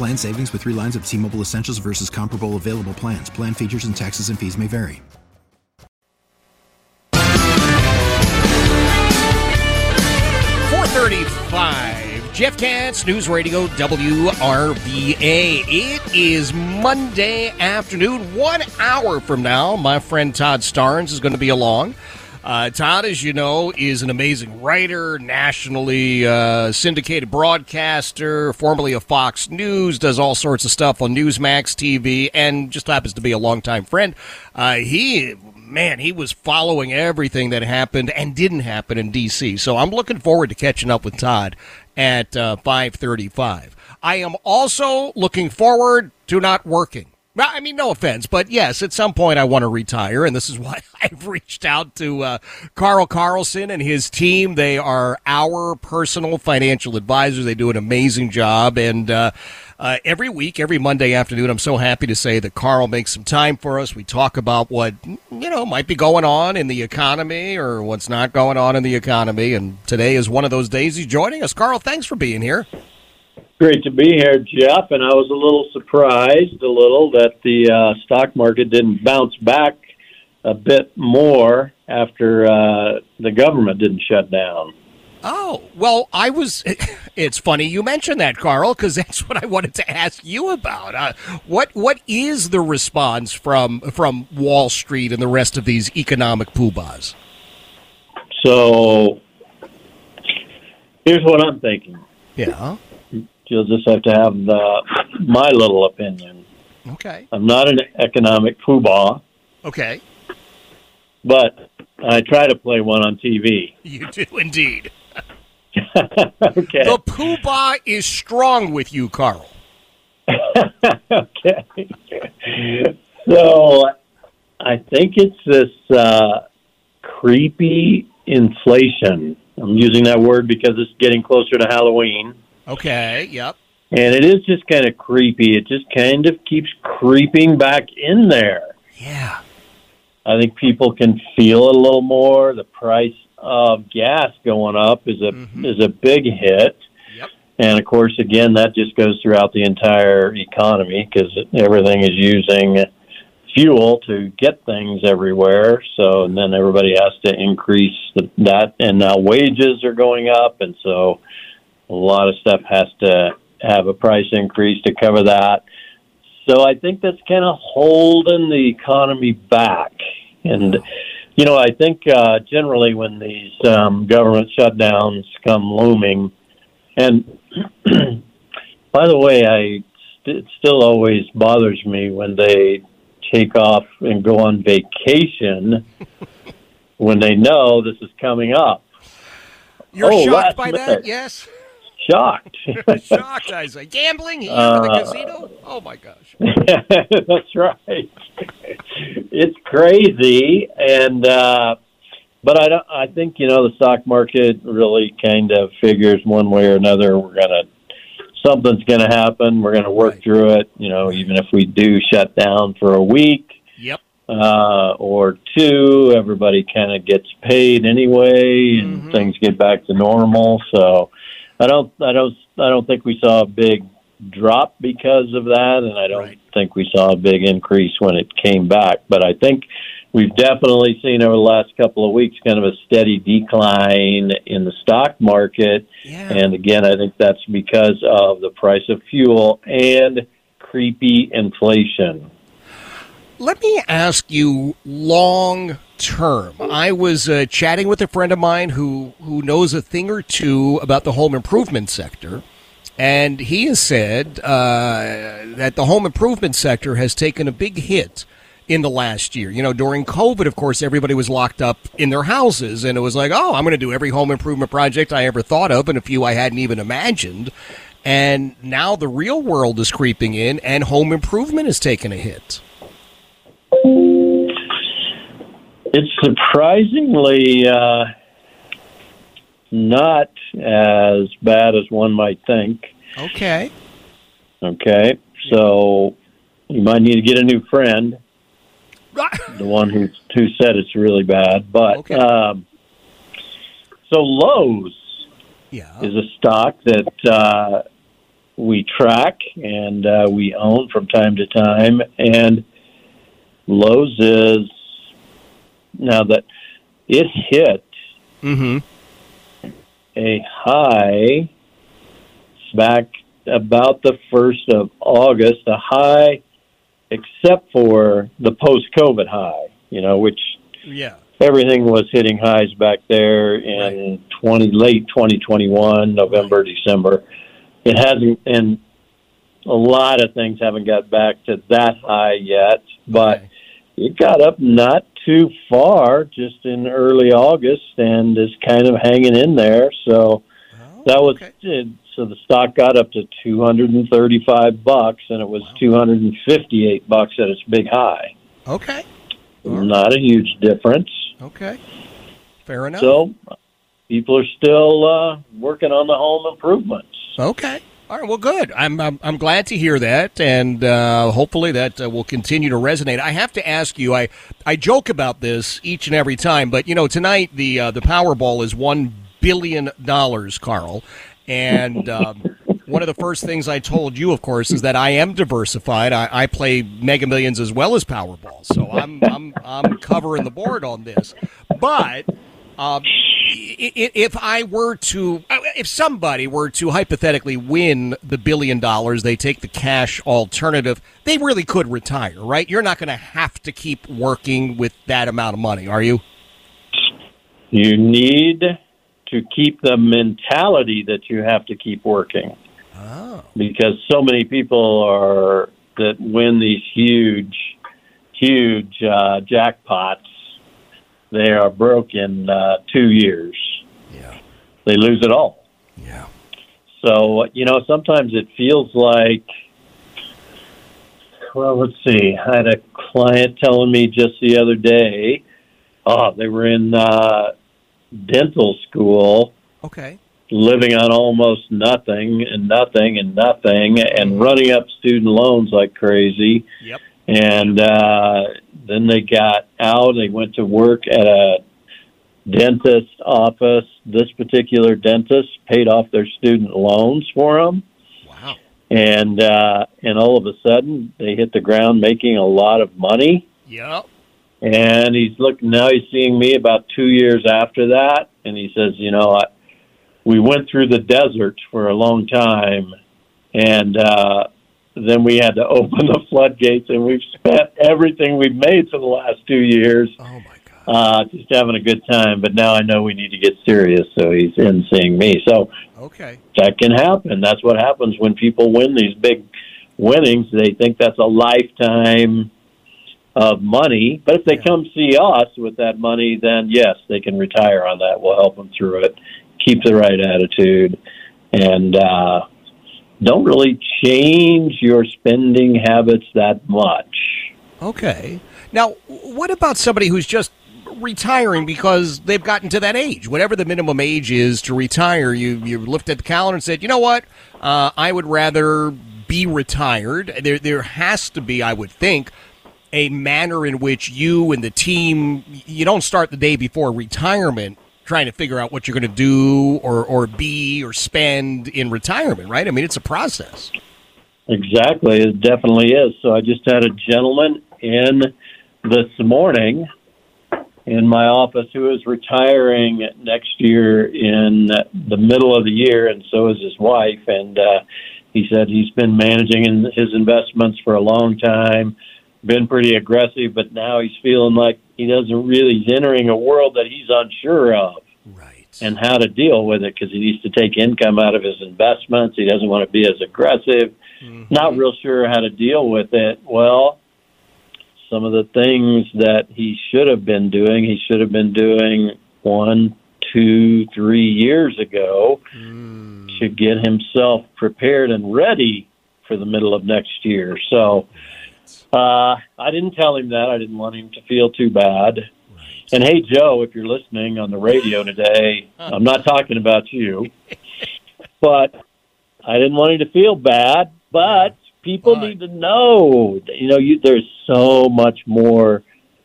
Plan savings with three lines of T Mobile Essentials versus comparable available plans. Plan features and taxes and fees may vary. Four thirty-five. Jeff Katz, News Radio WRVA. It is Monday afternoon. One hour from now, my friend Todd Starnes is going to be along. Uh, Todd, as you know, is an amazing writer, nationally uh, syndicated broadcaster, formerly of Fox News, does all sorts of stuff on Newsmax TV, and just happens to be a longtime friend. Uh, he, man, he was following everything that happened and didn't happen in D.C. So I'm looking forward to catching up with Todd at uh, 5:35. I am also looking forward to not working. Well, I mean, no offense, but yes, at some point I want to retire, and this is why I've reached out to uh, Carl Carlson and his team. They are our personal financial advisors. They do an amazing job, and uh, uh, every week, every Monday afternoon, I'm so happy to say that Carl makes some time for us. We talk about what you know might be going on in the economy or what's not going on in the economy, and today is one of those days. He's joining us. Carl, thanks for being here. Great to be here, Jeff. And I was a little surprised, a little, that the uh, stock market didn't bounce back a bit more after uh, the government didn't shut down. Oh, well, I was. It's funny you mentioned that, Carl, because that's what I wanted to ask you about. Uh, what What is the response from from Wall Street and the rest of these economic poobahs? So here's what I'm thinking. Yeah. You'll just have to have the, my little opinion. Okay. I'm not an economic poobah, Okay. but I try to play one on TV. You do indeed. okay. The poobah is strong with you, Carl. okay. So I think it's this uh, creepy inflation. I'm using that word because it's getting closer to Halloween. Okay. Yep. And it is just kind of creepy. It just kind of keeps creeping back in there. Yeah. I think people can feel it a little more. The price of gas going up is a Mhm. is a big hit. Yep. And of course, again, that just goes throughout the entire economy because everything is using fuel to get things everywhere. So, and then everybody has to increase the, that, and now wages are going up, and so a lot of stuff has to have a price increase to cover that. So, I think that's kind of holding the economy back. And you know, I think uh, generally when these um, government shutdowns come looming, and by the way, I it still always bothers me when they take off and go on vacation when they know this is coming up. You're Oh, shocked by that? Yes. Shocked. shocked, I say. Gambling here Uh, in the casino? Oh my gosh. That's right. it's crazy, and uh, but I don't. I think you know the stock market really kind of figures one way or another. We're gonna something's gonna happen. We're gonna work Right. through it. You know, even if we do shut down for a week Yep. uh, or two, everybody kind of gets paid anyway, and Mhm. things get back to normal. So, I don't, I don't, I don't think we saw a big drop because of that, and I don't Right. think we saw a big increase when it came back. But I think we've definitely seen over the last couple of weeks kind of a steady decline in the stock market. Yeah. And again, I think that's because of the price of fuel and creepy inflation. Let me ask you long term. I was uh, chatting with a friend of mine who, who knows a thing or two about the home improvement sector. And he has said uh, that the home improvement sector has taken a big hit in the last year. You know, during COVID, of course, everybody was locked up in their houses, and it was like, oh, I'm going to do every home improvement project I ever thought of, and a few I hadn't even imagined. And now the real world is creeping in, and home improvement is taking a hit. It's surprisingly uh, not as bad as one might think. Okay. Okay, so you might need to get a new friend, the one who who said it's really bad. But Okay. um, so Lowe's Yeah. is a stock that uh, we track and uh, we own from time to time, and Lowe's is now that it hit Mm-hmm. a high back about the first of August, a high except for the post COVID high, you know, which Yeah. everything was hitting highs back there in twenty late twenty twenty one, November, December. It hasn't and a lot of things haven't got back to that high yet, but Okay. it got up not too far just in early August and is kind of hanging in there. So Oh, that was okay. it. So the stock got up to 235 bucks and it was 258 bucks at its big high. Okay. Right. Not a huge difference. Okay. Fair enough. So people are still uh, working on the home improvements. Okay. All right. Well, good. I'm I'm, I'm glad to hear that, and uh, hopefully that uh, will continue to resonate. I have to ask you. I I joke about this each and every time, but you know, tonight the uh, the Powerball is one billion dollars, Carl, and. Um, one of the first things I told you, of course, is that I am diversified. I, I play Mega Millions as well as Powerball, so I'm I'm I'm covering the board on this. But um, if I were to, if somebody were to hypothetically win the billion dollars, they take the cash alternative, they really could retire, right? You're not going to have to keep working with that amount of money, are you? You need to keep the mentality that you have to keep working. Oh. because so many people are that win these huge, huge uh, jackpots. They are broke in uh, two years. Yeah. They lose it all. Yeah. So you know, sometimes it feels like. Well, let's see. I had a client telling me just the other day. Oh, they were in uh, dental school Okay. living on almost nothing and nothing and nothing and running up student loans like crazy. Yep. And uh, then they got out. They went to work at a dentist office. This particular dentist paid off their student loans for them. Wow. And uh, and all of a sudden, they hit the ground making a lot of money. Yep. And he's looking now. He's seeing me about two years after that, and he says, "You know, I, we went through the desert for a long time, and uh, then we had to open the floodgates, and we've spent everything we've made for the last two years, Oh my God. uh, just having a good time. But now I know we need to get serious." So he's in seeing me. So Okay. that can happen. That's what happens when people win these big winnings. They think that's a lifetime of money. But if they Yeah. come see us with that money, then yes, they can retire on that. We'll help them through it. Keep the right attitude and uh, don't really change your spending habits that much. Okay. Now, what about somebody who's just retiring because they've gotten to that age? Whatever the minimum age is to retire, you you looked at the calendar and said, you know what, uh, I would rather be retired. There there has to be, I would think, a manner in which you and the team you don't start the day before retirement trying to figure out what you're going to do or or be or spend in retirement, right? I mean, it's a process. Exactly, it definitely is. So I just had a gentleman in this morning, in my office who is retiring next year in the middle of the year, and so is his wife. And uh, he said he's been managing his investments for a long time, been pretty aggressive, but now he's feeling like he doesn't really, he's entering a world that he's unsure of. Right. And how to deal with it because he needs to take income out of his investments. He doesn't want to be as aggressive. Mm-hmm. Not real sure how to deal with it. Well, some of the things that he should have been doing, he should have been doing one, two, three years ago mm. to get himself prepared and ready for the middle of next year. So uh, I didn't tell him that. I didn't want him to feel too bad. Right. And hey, Joe, if you're listening on the radio today, I'm not talking about you, but I didn't want him to feel bad. But people right. need to know. You know, you, there's so much more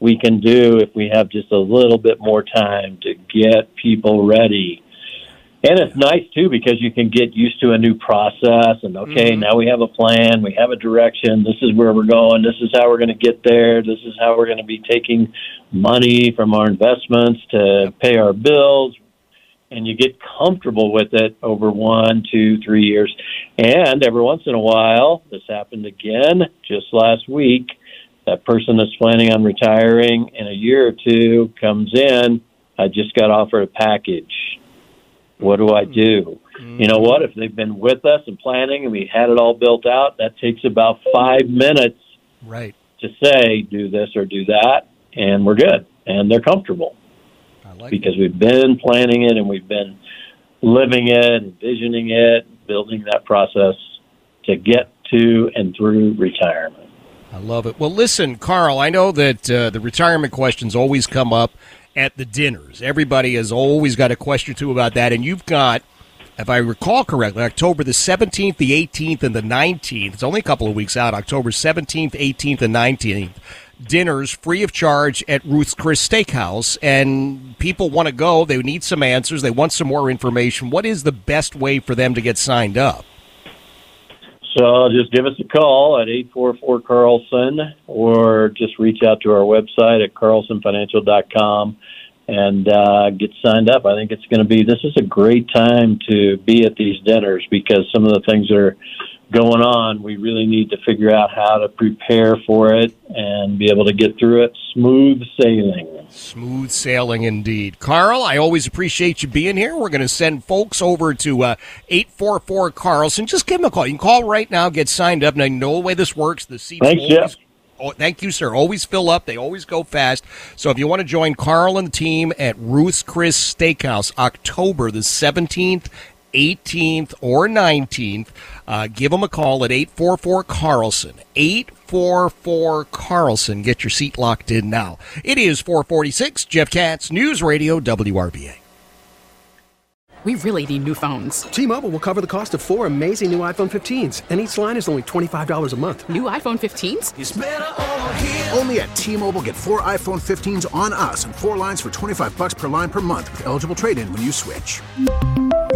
we can do if we have just a little bit more time to get people ready. And it's nice too because you can get used to a new process and okay, mm-hmm. now we have a plan, we have a direction, this is where we're going, this is how we're going to get there, this is how we're going to be taking money from our investments to pay our bills, and you get comfortable with it over one, two, three years. And every once in a while, this happened again just last week. That person that's planning on retiring in a year or two comes in. I just got offered a package. What do I do? Mm-hmm. You know what? If they've been with us and planning and we had it all built out, that takes about five minutes right. to say, do this or do that, and we're good. And they're comfortable like because it. we've been planning it and we've been living it, envisioning it, building that process to get to and through retirement. I love it. Well, listen, Carl, I know that uh, the retirement questions always come up at the dinners. Everybody has always got a question or two about that, and you've got, if I recall correctly, October the 17th, the 18th, and the 19th. It's only a couple of weeks out, October 17th, 18th, and 19th dinners free of charge at Ruth's Chris Steakhouse, and people want to go. They need some answers. They want some more information. What is the best way for them to get signed up? So just give us a call at 844 Carlson or just reach out to our website at carlsonfinancial.com and uh, get signed up. I think it's going to be, this is a great time to be at these dinners because some of the things that are going on, we really need to figure out how to prepare for it and be able to get through it smooth sailing. Smooth sailing indeed. Carl, I always appreciate you being here. We're going to send folks over to uh, 844 Carlson. Just give them a call. You can call right now, get signed up. And I know the way this works. The seats Thanks, always, Jeff. Oh, thank you, sir. Always fill up. They always go fast. So if you want to join Carl and the team at Ruth's Chris Steakhouse, October the 17th 18th or 19th, uh, give them a call at 844 Carlson. 844 Carlson. Get your seat locked in now. It is 446 Jeff Katz, News Radio WRVA. We really need new phones. T Mobile will cover the cost of four amazing new iPhone 15s, and each line is only $25 a month. New iPhone 15s? Only at T Mobile get four iPhone 15s on us and four lines for 25 bucks per line per month with eligible trade in when you switch.